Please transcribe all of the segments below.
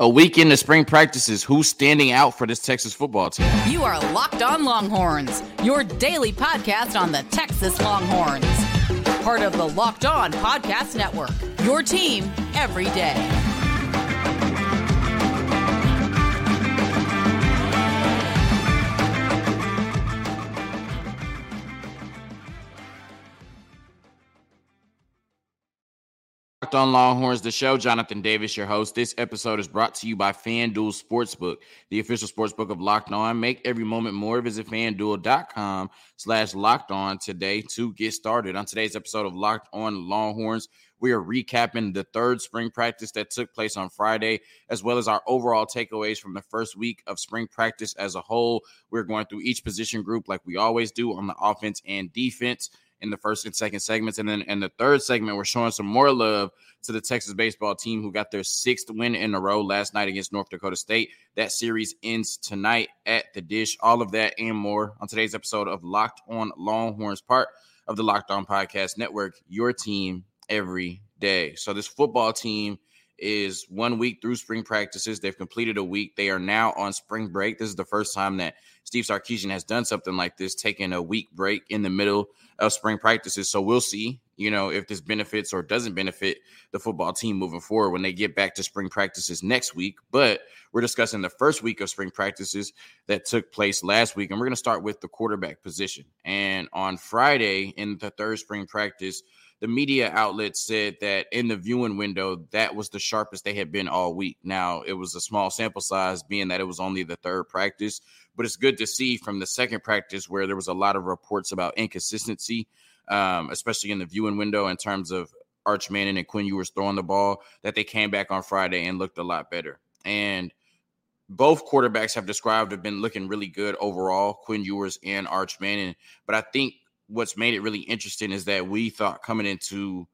A week into spring practices, who's standing out for this Texas football team? You are Locked On Longhorns, your daily podcast on the Texas Longhorns. Part of the Locked On Podcast Network, your team every day. Locked on Longhorns, the show. Jonathan Davis, your host. This episode is brought to you by FanDuel Sportsbook, the official sportsbook of Locked On. Make every moment more. Visit fanduel.com slash locked on today to get started. On today's episode of Locked On Longhorns, we are recapping the third spring practice that took place on Friday, as well as our overall takeaways from the first week of spring practice as a whole. We're going through each position group like we always do on the offense and defense in the first and second segments. And then in the third segment, we're showing some more love to the Texas baseball team who got their sixth win in a row last night against North Dakota State. That series ends tonight at the dish. All of that and more on today's episode of Locked On Longhorns, part of the Locked On Podcast Network, your team every day. So this football team is one week through spring practices. They've completed a week. They are now on spring break. This is the first time that Steve Sarkisian has done something like this, taking a week break in the middle of spring practices. So we'll see, you know, if this benefits or doesn't benefit the football team moving forward when they get back to spring practices next week. But we're discussing the first week of spring practices that took place last week. And we're going to start with the quarterback position. And on Friday in the third spring practice, the media outlet said that in the viewing window, that was the sharpest they had been all week. Now, it was a small sample size, being that it was only the third practice, but it's good to see from the second practice where there was a lot of reports about inconsistency, um, especially in the viewing window in terms of Arch Manning and Quinn Ewers throwing the ball, that they came back on Friday and looked a lot better. And both quarterbacks have described have been looking really good overall, Quinn Ewers and Arch Manning. But I think what's made it really interesting is that we thought coming into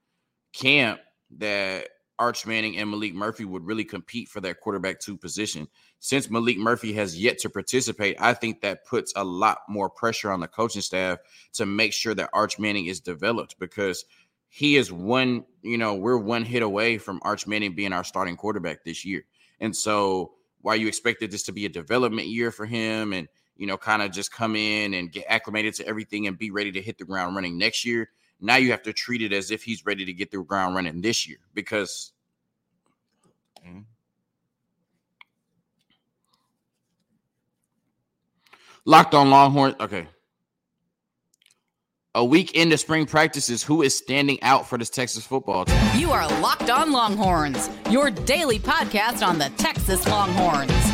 camp that Arch Manning and Maalik Murphy would really compete for that quarterback two position. Since Maalik Murphy has yet to participate, I think that puts a lot more pressure on the coaching staff to make sure that Arch Manning is developed because he is one, you know, we're one hit away from Arch Manning being our starting quarterback this year. And so while you expected this to be a development year for him and you know, kind of just come in and get acclimated to everything and be ready to hit the ground running next year. Now you have to treat it as if he's ready to get the ground running this year because. Mm-hmm. Locked on Longhorn. Okay. A week into spring practices, who is standing out for this Texas football team? You are Locked On Longhorns, your daily podcast on the Texas Longhorns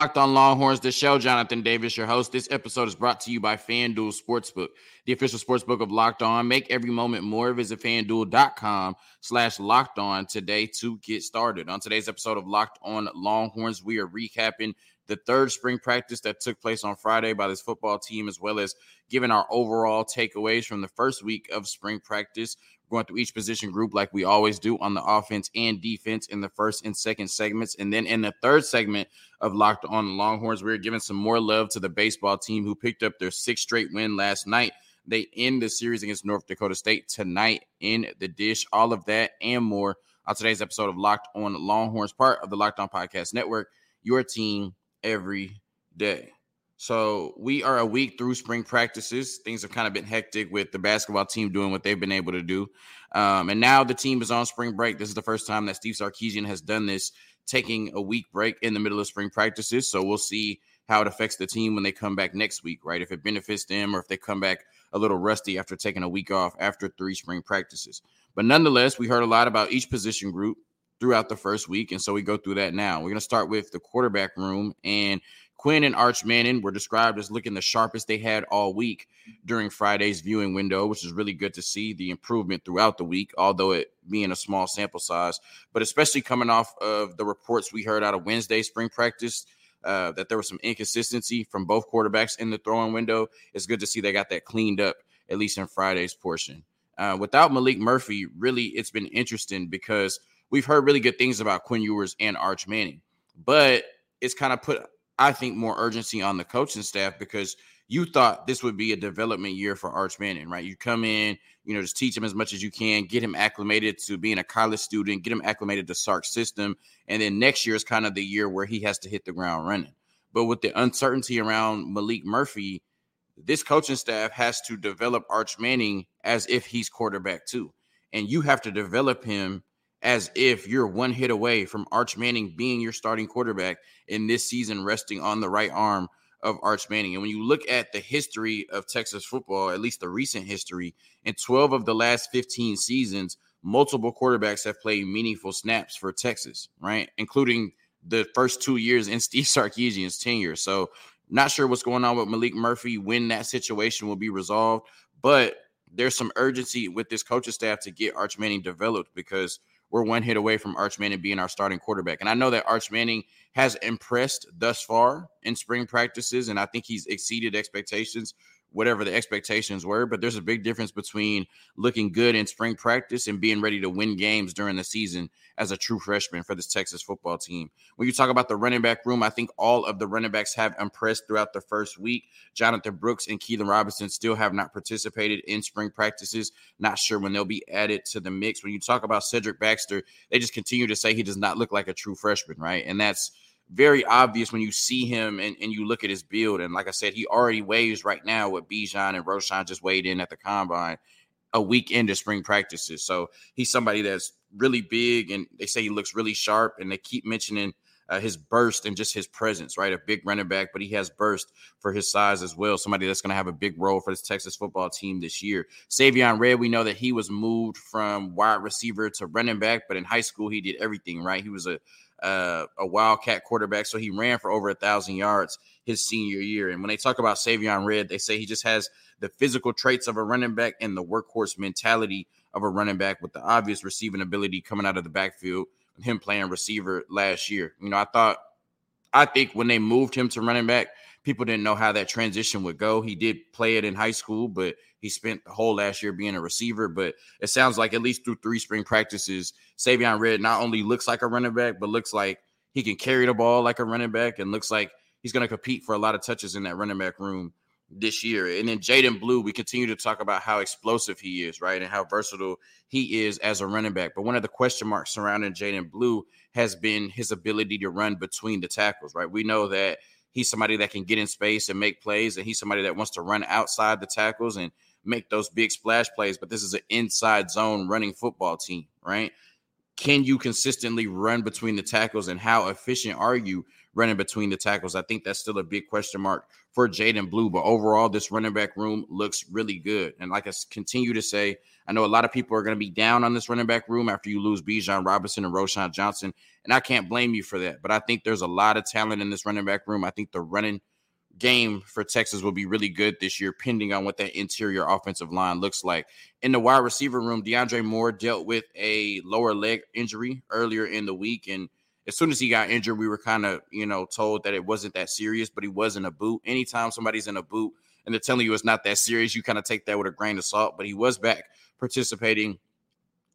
Locked on Longhorns, the show. Jonathan Davis, your host. This episode is brought to you by FanDuel Sportsbook, the official sportsbook of Locked On. Make every moment more. Visit fanduel.com slash locked on today to get started. On today's episode of Locked On Longhorns, we are recapping the third spring practice that took place on Friday by this football team, as well as giving our overall takeaways from the first week of spring practice going through each position group like we always do on the offense and defense in the first and second segments. And then in the third segment of Locked on the Longhorns, we are giving some more love to the baseball team who picked up their sixth straight win last night. They end the series against North Dakota State tonight in the dish. All of that and more on today's episode of Locked on Longhorns, part of the Locked On Podcast Network, your team every day. So we are a week through spring practices. Things have kind of been hectic with the basketball team doing what they've been able to do. Um, and now the team is on spring break. This is the first time that Steve Sarkisian has done this, taking a week break in the middle of spring practices. So we'll see how it affects the team when they come back next week, right? If it benefits them or if they come back a little rusty after taking a week off after three spring practices. But nonetheless, we heard a lot about each position group throughout the first week. And so we go through that now. We're going to start with the quarterback room. And Quinn and Arch Manning were described as looking the sharpest they had all week during Friday's viewing window, which is really good to see the improvement throughout the week, although it being a small sample size. But especially coming off of the reports we heard out of Wednesday spring practice, uh, that there was some inconsistency from both quarterbacks in the throwing window. It's good to see they got that cleaned up, at least in Friday's portion. Uh, without Maalik Murphy, really, it's been interesting because we've heard really good things about Quinn Ewers and Arch Manning, but it's kind of put, I think, more urgency on the coaching staff because you thought this would be a development year for Arch Manning, right? You come in, you know, just teach him as much as you can, get him acclimated to being a college student, get him acclimated to Sark system, and then next year is kind of the year where he has to hit the ground running. But with the uncertainty around Maalik Murphy, this coaching staff has to develop Arch Manning as if he's quarterback too. And you have to develop him as if you're one hit away from Arch Manning being your starting quarterback in this season, resting on the right arm of Arch Manning. And when you look at the history of Texas football, at least the recent history, in 12 of the last 15 seasons, multiple quarterbacks have played meaningful snaps for Texas, right? Including the first two years in Steve Sarkisian's tenure. So, not sure what's going on with Maalik Murphy when that situation will be resolved, but there's some urgency with this coaching staff to get Arch Manning developed because we're one hit away from Arch Manning being our starting quarterback. And I know that Arch Manning has impressed thus far in spring practices, and I think he's exceeded expectations whatever the expectations were. But there's a big difference between looking good in spring practice and being ready to win games during the season as a true freshman for this Texas football team. When you talk about the running back room, I think all of the running backs have impressed throughout the first week. Jonathan Brooks and Keilan Robinson still have not participated in spring practices. Not sure when they'll be added to the mix. When you talk about Cedric Baxter, they just continue to say he does not look like a true freshman, right? And that's very obvious when you see him and, and you look at his build. And like I said, he already weighs right now what Bijan and Roschon just weighed in at the combine a week into spring practices. So he's somebody that's really big and they say he looks really sharp and they keep mentioning uh, his burst and just his presence, right? A big running back, but he has burst for his size as well. Somebody that's going to have a big role for this Texas football team this year. Savion Red, we know that he was moved from wide receiver to running back, but in high school he did everything, right? He was a uh, a wildcat quarterback. So he ran for over a thousand yards his senior year. And when they talk about Savion Red, they say he just has the physical traits of a running back and the workhorse mentality of a running back with the obvious receiving ability coming out of the backfield. Him playing receiver last year. You know, I thought, I think when they moved him to running back, people didn't know how that transition would go. He did play it in high school, but he spent the whole last year being a receiver, but it sounds like at least through three spring practices, Savion Red not only looks like a running back, but looks like he can carry the ball like a running back and looks like he's going to compete for a lot of touches in that running back room this year. And then Jaydon Blue, we continue to talk about how explosive he is, right? And how versatile he is as a running back. But one of the question marks surrounding Jaydon Blue has been his ability to run between the tackles, right? We know that he's somebody that can get in space and make plays, and he's somebody that wants to run outside the tackles and make those big splash plays, but this is an inside zone running football team, right? Can you consistently run between the tackles and how efficient are you running between the tackles? I think that's still a big question mark for Jaydon Blue, but overall, this running back room looks really good. And like I continue to say, I know a lot of people are going to be down on this running back room after you lose Bijan Robinson and Roschon Johnson, and I can't blame you for that. But I think there's a lot of talent in this running back room. I think the running – game for Texas will be really good this year, pending on what that interior offensive line looks like. In the wide receiver room, DeAndre Moore dealt with a lower leg injury earlier in the week. And as soon as he got injured, we were kind of, you know, told that it wasn't that serious, but he was in a boot. Anytime somebody's in a boot and they're telling you it's not that serious, you kind of take that with a grain of salt. But he was back participating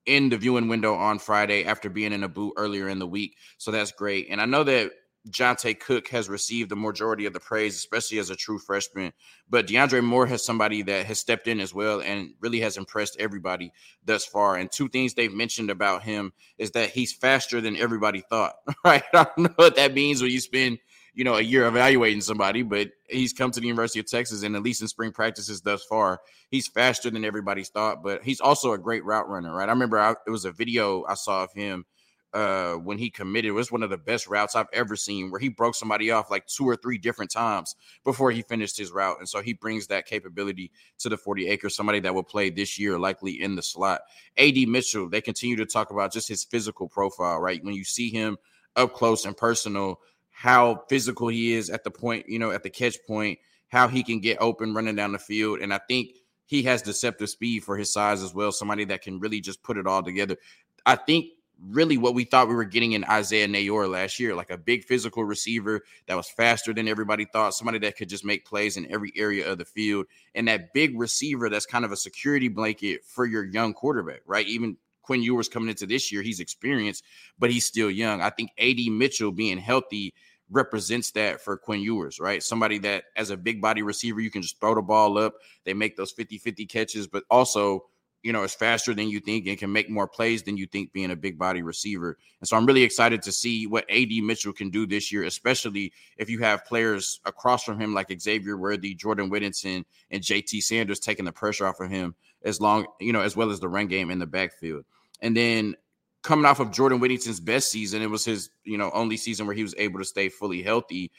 in the viewing window on Friday after being in a boot earlier in the week. So that's great. And I know that Johntay Cook has received the majority of the praise, especially as a true freshman. But DeAndre Moore has somebody that has stepped in as well and really has impressed everybody thus far. And two things they've mentioned about him is that he's faster than everybody thought. Right? I don't know what that means when you spend you know a year evaluating somebody, but he's come to the University of Texas and at least in spring practices thus far, he's faster than everybody's thought. But he's also a great route runner. Right? I remember I, it was a video I saw of him uh, when he committed it was one of the best routes I've ever seen, where he broke somebody off like two or three different times before he finished his route. And so he brings that capability to the 40 acres, somebody that will play this year, likely in the slot. AD Mitchell, they continue to talk about just his physical profile, right? When you see him up close and personal, how physical he is at the point, you know, at the catch point, how he can get open running down the field. And I think he has deceptive speed for his size as well, somebody that can really just put it all together. I think really what we thought we were getting in Isaiah Neyor last year, like a big physical receiver that was faster than everybody thought, somebody that could just make plays in every area of the field, and that big receiver that's kind of a security blanket for your young quarterback, right? Even Quinn Ewers coming into this year, he's experienced, but he's still young. I think AD Mitchell being healthy represents that for Quinn Ewers, right? Somebody that as a big body receiver, you can just throw the ball up. They make those 50-50 catches, but also you know, is faster than you think and can make more plays than you think being a big body receiver. And so I'm really excited to see what AD Mitchell can do this year, especially if you have players across from him like Xavier Worthy, Jordan Whittington, and JT Sanders taking the pressure off of him as long, you know, as well as the run game in the backfield. And then coming off of Jordan Whittington's best season, it was his, you know, only season where he was able to stay fully healthy.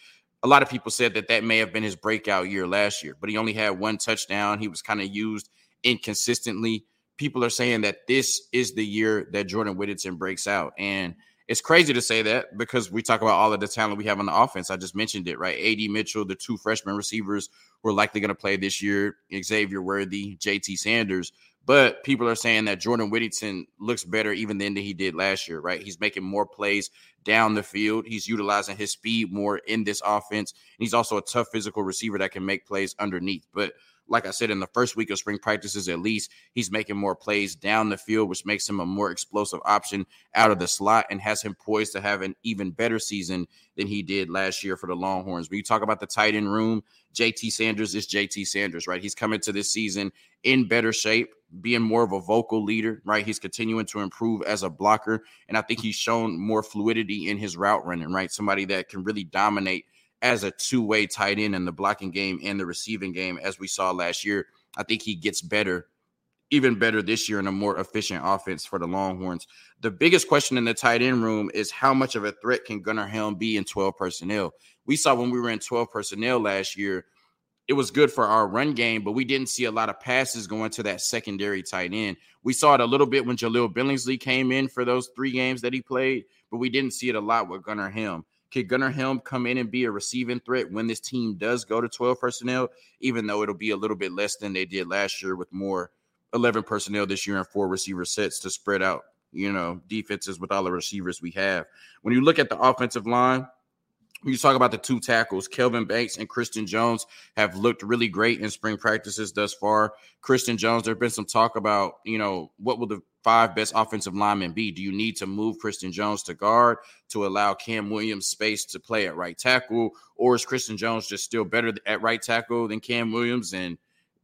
A lot of people said that that may have been his breakout year last year, but he only had one touchdown. He was kind of used inconsistently people are saying that this is the year that Jordan Whittington breaks out. And it's crazy to say that because we talk about all of the talent we have on the offense. I just mentioned it, right? AD Mitchell, the two freshman receivers who are likely going to play this year, Xavier Worthy, JT Sanders. But people are saying that Jordan Whittington looks better even than he did last year, right? He's making more plays down the field. He's utilizing his speed more in this offense. And he's also a tough physical receiver that can make plays underneath. But like I said, in the first week of spring practices, at least he's making more plays down the field, which makes him a more explosive option out of the slot and has him poised to have an even better season than he did last year for the Longhorns. When you talk about the tight end room, JT Sanders is JT Sanders, right? He's coming to this season in better shape, being more of a vocal leader, right? He's continuing to improve as a blocker. And I think he's shown more fluidity in his route running, right? Somebody that can really dominate as a two-way tight end in the blocking game and the receiving game, as we saw last year. I think he gets better, even better this year in a more efficient offense for the Longhorns. The biggest question in the tight end room is how much of a threat can Gunnar Helm be in 12 personnel? We saw when we were in 12 personnel last year, it was good for our run game, but we didn't see a lot of passes going to that secondary tight end. We saw it a little bit when Jahleel Billingsley came in for those three games that he played, but we didn't see it a lot with Gunnar Helm. Could Gunnar Helm come in and be a receiving threat when this team does go to 12 personnel, even though it'll be a little bit less than they did last year with more 11 personnel this year and four receiver sets to spread out, you know, defenses with all the receivers we have. When you look at the offensive line, you talk about the two tackles, Kelvin Banks and Christian Jones have looked really great in spring practices thus far. Christian Jones, there's been some talk about, you know, what will the five best offensive linemen be? Do you need to move Christian Jones to guard to allow Cam Williams space to play at right tackle? Or is Christian Jones just still better at right tackle than Cam Williams? And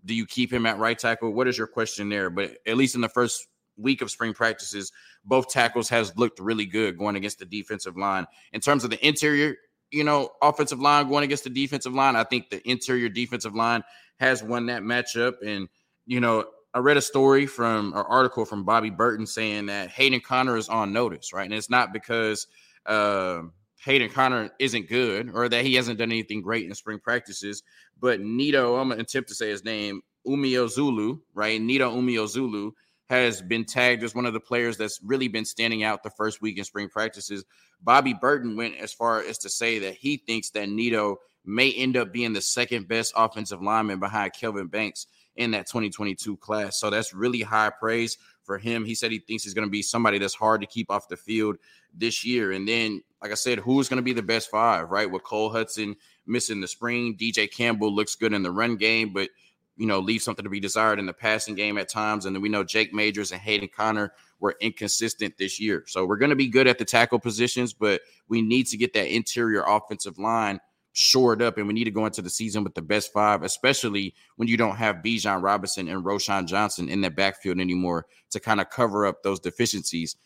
do you keep him at right tackle? What is your question there? But at least in the first week of spring practices, both tackles has looked really good going against the defensive line. In terms of the interior, you know, offensive line going against the defensive line, I think the interior defensive line has won that matchup. And, you know, I read a story from an article from Bobby Burton saying that Hayden Conner is on notice, right? And it's not because uh, Hayden Conner isn't good or that he hasn't done anything great in spring practices, but Neto, I'm gonna attempt to say his name, Umeozulu, right? Neto Umeozulu has been tagged as one of the players that's really been standing out the first week in spring practices. Bobby Burton went as far as to say that he thinks that Neto may end up being the second best offensive lineman behind Kelvin Banks in that 2022 class. So that's really high praise for him. He said he thinks he's going to be somebody that's hard to keep off the field this year. And then, like I said, who's going to be the best five, right? With Cole Hudson missing the spring, DJ Campbell looks good in the run game, but you know, leave something to be desired in the passing game at times. And then we know Jake Majors and Hayden Conner were inconsistent this year. So we're going to be good at the tackle positions, but we need to get that interior offensive line shored up, and we need to go into the season with the best five, especially when you don't have Bijan Robinson and Roschon Johnson in that backfield anymore to kind of cover up those deficiencies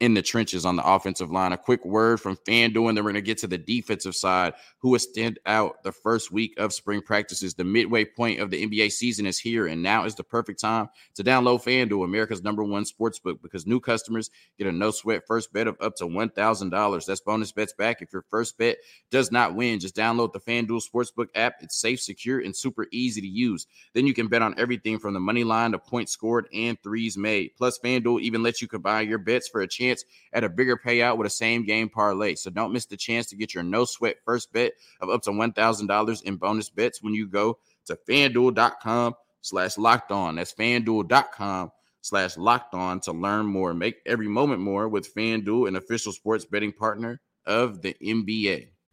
in the trenches on the offensive line. A quick word from FanDuel, and then we're going to get to the defensive side, who has stand out the first week of spring practices. The midway point of the NBA season is here, and now is the perfect time to download FanDuel, America's number one sports book, because new customers get a no sweat first bet of up to $1,000. That's bonus bets back if your first bet does not win. Just download the FanDuel Sportsbook app. It's safe, secure, and super easy to use. Then you can bet on everything from the money line to points scored and threes made. Plus, FanDuel even lets you combine your bets for a chance chance at a bigger payout with a same game parlay. So don't miss the chance to get your no sweat first bet of up to $1,000 in bonus bets when you go to fanduel.com slash locked on. That's fanduel.com slash locked on to learn more. Make every moment more with FanDuel, an official sports betting partner of the NBA.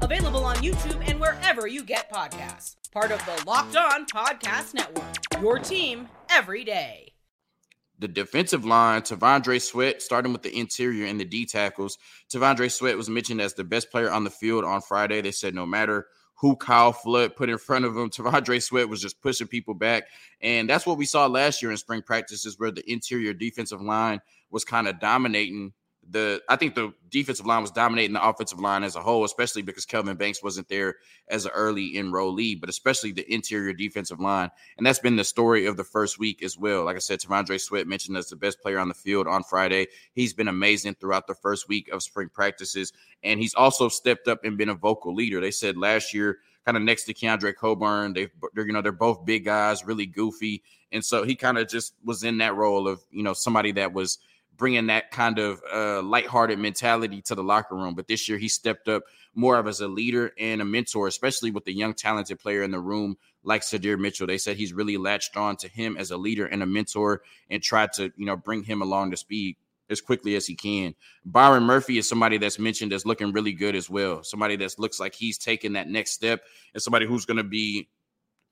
Available on YouTube and wherever you get podcasts. Part of the Locked On Podcast Network. Your team every day. The defensive line, T'Vondre Sweat, starting with the interior and the D tackles. T'Vondre Sweat was mentioned as the best player on the field on Friday. They said no matter who Kyle Flood put in front of him. T'Vondre Sweat was just pushing people back. And that's what we saw last year in spring practices, where the interior defensive line was kind of dominating the I think the defensive line was dominating the offensive line as a whole, especially because Kelvin Banks wasn't there as an early enrollee, but especially the interior defensive line. And that's been the story of the first week as well. Like I said, T'Vondre Sweat mentioned as the best player on the field on Friday. He's been amazing throughout the first week of spring practices. And he's also stepped up and been a vocal leader. They said last year, kind of next to Keondre Coburn, they they're, you know, they're both big guys, really goofy. And so he kind of just was in that role of, you know, somebody that was – bringing that kind of uh, lighthearted mentality to the locker room. But this year, he stepped up more of as a leader and a mentor, especially with the young, talented player in the room like Sydir Mitchell. They said he's really latched on to him as a leader and a mentor and tried to, you know, bring him along to speed as quickly as he can. Byron Murphy is somebody that's mentioned as looking really good as well. Somebody that looks like he's taking that next step and somebody who's going to be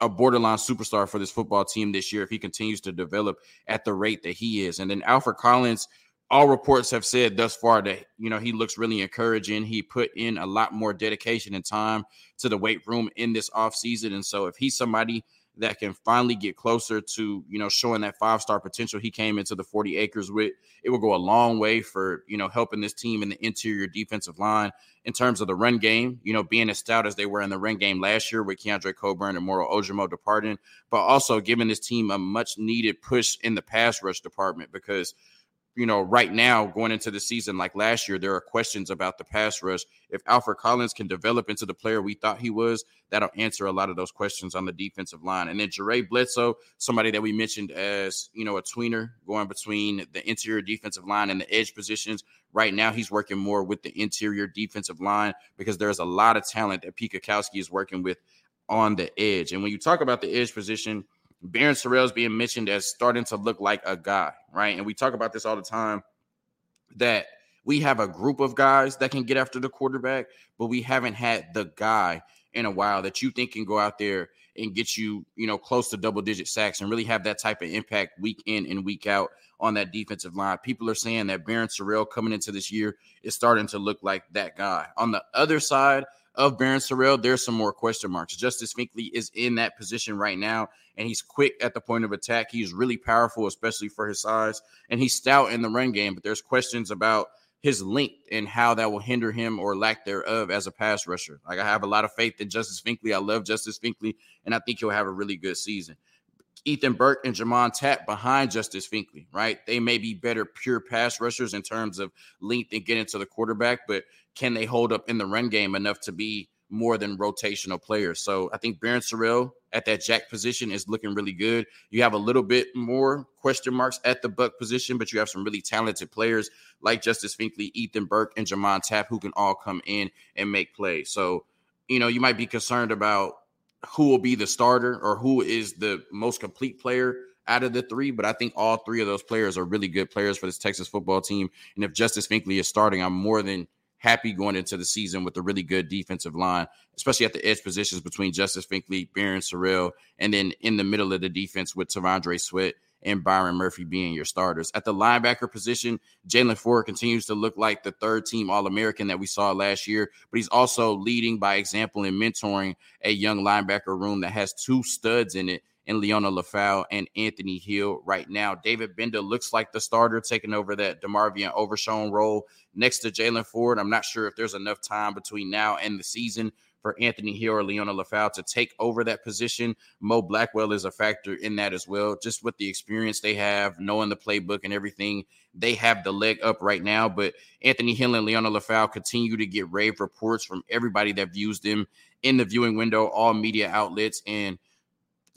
a borderline superstar for this football team this year if he continues to develop at the rate that he is. And then Alfred Collins, all reports have said thus far that you know he looks really encouraging. He put in a lot more dedication and time to the weight room in this offseason. And so if he's somebody that can finally get closer to you know showing that five star potential he came into the 40 acres with it will go a long way for you know helping this team in the interior defensive line in terms of the run game you know being as stout as they were in the run game last year with Keondre Coburn and Moro Ojomo departing but also giving this team a much needed push in the pass rush department because you know, right now going into the season, like last year, there are questions about the pass rush. If Alfred Collins can develop into the player we thought he was, that'll answer a lot of those questions on the defensive line. And then Jere Bledsoe, somebody that we mentioned as, you know, a tweener going between the interior defensive line and the edge positions. Right now, he's working more with the interior defensive line because there's a lot of talent that Pete Kwiatkowski is working with on the edge. And when you talk about the edge position, Barryn Sorrell's being mentioned as starting to look like a guy, right? And we talk about this all the time that we have a group of guys that can get after the quarterback, but we haven't had the guy in a while that you think can go out there and get you, you know, close to double digit sacks and really have that type of impact week in and week out on that defensive line. People are saying that Barryn Sorrell coming into this year is starting to look like that guy. On the other side, of Barryn Sorrell, there's some more question marks. Justice Finkley is in that position right now, and he's quick at the point of attack. He's really powerful, especially for his size, and he's stout in the run game. But there's questions about his length and how that will hinder him or lack thereof as a pass rusher. Like I have a lot of faith in Justice Finkley. I love Justice Finkley, and I think he'll have a really good season. Ethan Burke and J'Mond Tapp behind Justice Finkley, right? They may be better pure pass rushers in terms of length and getting to the quarterback, but can they hold up in the run game enough to be more than rotational players? So I think Barryn Sorrell at that jack position is looking really good. You have a little bit more question marks at the buck position, but you have some really talented players like Justice Finkley, Ethan Burke, and J'Mond Tapp who can all come in and make plays. So, you know, you might be concerned about who will be the starter or who is the most complete player out of the three, but I think all three of those players are really good players for this Texas football team. And if Justice Finkley is starting, I'm more than happy going into the season with a really good defensive line, especially at the edge positions between Justice Finkley, Barryn Sorrell, and then in the middle of the defense with T'Vondre Sweat and Byron Murphy being your starters. At the linebacker position, Jaylan Ford continues to look like the third team All American that we saw last year, but he's also leading by example and mentoring a young linebacker room that has two studs in it and Liona Lefau and Anthony Hill right now. David Gbenda looks like the starter taking over that DeMarvion Overshown role next to Jaylan Ford. I'm not sure if there's enough time between now and the season for Anthony Hill or Liona Lefau to take over that position. Mo Blackwell is a factor in that as well. Just with the experience they have, knowing the playbook and everything, they have the leg up right now. But Anthony Hill and Liona Lefau continue to get rave reports from everybody that views them in the viewing window, all media outlets, and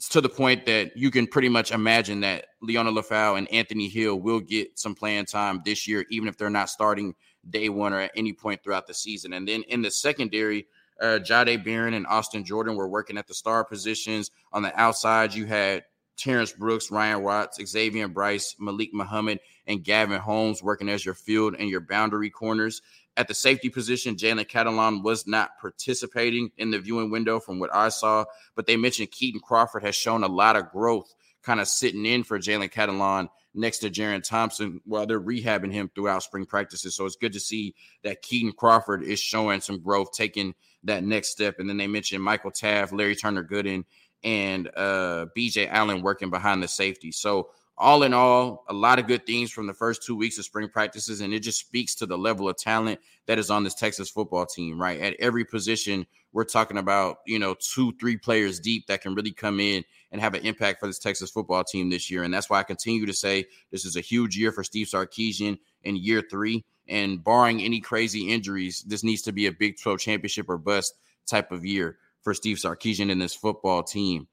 to the point that you can pretty much imagine that Liona Lefau and Anthony Hill will get some playing time this year, even if they're not starting day one or at any point throughout the season. And then in the secondary, uh, Jahdae Barron and Austin Jordan were working at the star positions. On the outside, you had Terrence Brooks, Ryan Watts, Xavier Bryce, Malik Muhammad, and Gavin Holmes working as your field and your boundary corners. At the safety position, Jalen Catalon was not participating in the viewing window from what I saw, but they mentioned Keaton Crawford has shown a lot of growth kind of sitting in for Jalen Catalon next to Jerrin Thompson while they're rehabbing him throughout spring practices. So it's good to see that Keaton Crawford is showing some growth, taking that next step. And then they mentioned Michael Taaffe, Larry Turner Gooden, and uh, BJ Allen working behind the safety. So all in all, a lot of good things from the first two weeks of spring practices, and it just speaks to the level of talent that is on this Texas football team. Right at every position, we're talking about you know two, three players deep that can really come in and have an impact for this Texas football team this year. And that's why I continue to say this is a huge year for Steve Sarkisian in year three. And barring any crazy injuries, this needs to be a Big 12 championship or bust type of year for Steve Sarkisian and this football team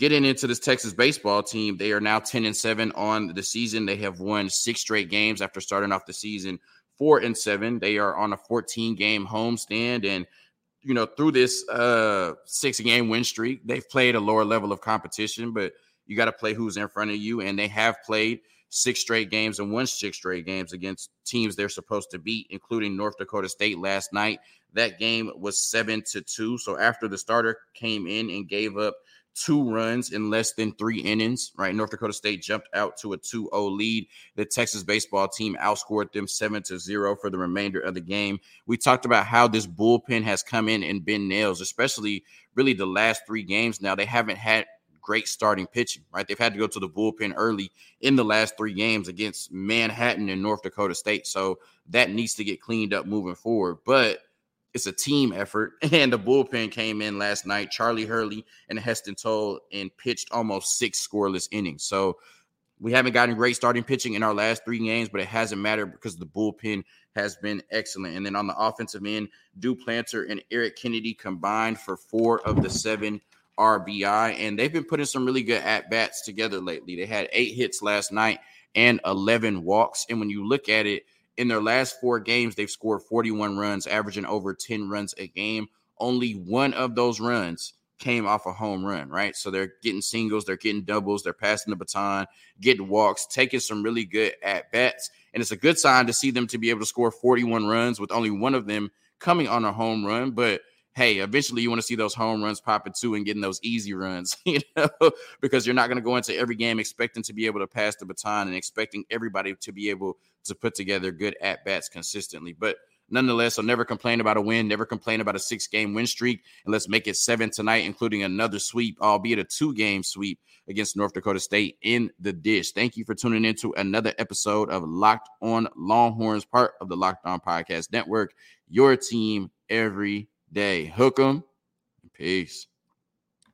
getting into this Texas baseball team, they are now 10 and 7 on the season. They have won six straight games after starting off the season 4 and 7. They are on a 14 game homestand and you know, through this uh six game win streak, they've played a lower level of competition, but you got to play who's in front of you and they have played six straight games and won six straight games against teams they're supposed to beat, including North Dakota State last night. That game was seven to two. So after the starter came in and gave up two runs in less than three innings, right? North Dakota State jumped out to a 2 0 lead. The Texas baseball team outscored them 7 to 0 for the remainder of the game. We talked about how this bullpen has come in and been nails, especially really the last three games now. They haven't had great starting pitching, right? They've had to go to the bullpen early in the last three games against Manhattan and North Dakota State. So that needs to get cleaned up moving forward. But it's a team effort. And the bullpen came in last night. Charlie Hurley and Heston Tole and pitched almost six scoreless innings. So we haven't gotten great starting pitching in our last three games, but it hasn't mattered because the bullpen has been excellent. And then on the offensive end, Duplantier and Eric Kennedy combined for four of the seven RBI, and they've been putting some really good at bats together lately. They had eight hits last night and 11 walks. And when you look at it, in their last four games, they've scored 41 runs, averaging over 10 runs a game. Only one of those runs came off a home run, right? So they're getting singles, they're getting doubles, they're passing the baton, getting walks, taking some really good at bats. And it's a good sign to see them to be able to score 41 runs with only one of them coming on a home run. But hey, eventually you want to see those home runs popping too and getting those easy runs, you know, because you're not going to go into every game expecting to be able to pass the baton and expecting everybody to be able to put together good at bats consistently. But nonetheless, I'll never complain about a win, never complain about a six game win streak. And let's make it seven tonight, including another sweep, albeit a two game sweep against North Dakota State in the dish. Thank you for tuning in to another episode of Locked on Longhorns, part of the Locked on Podcast Network, your team every day. Hook 'em. Peace.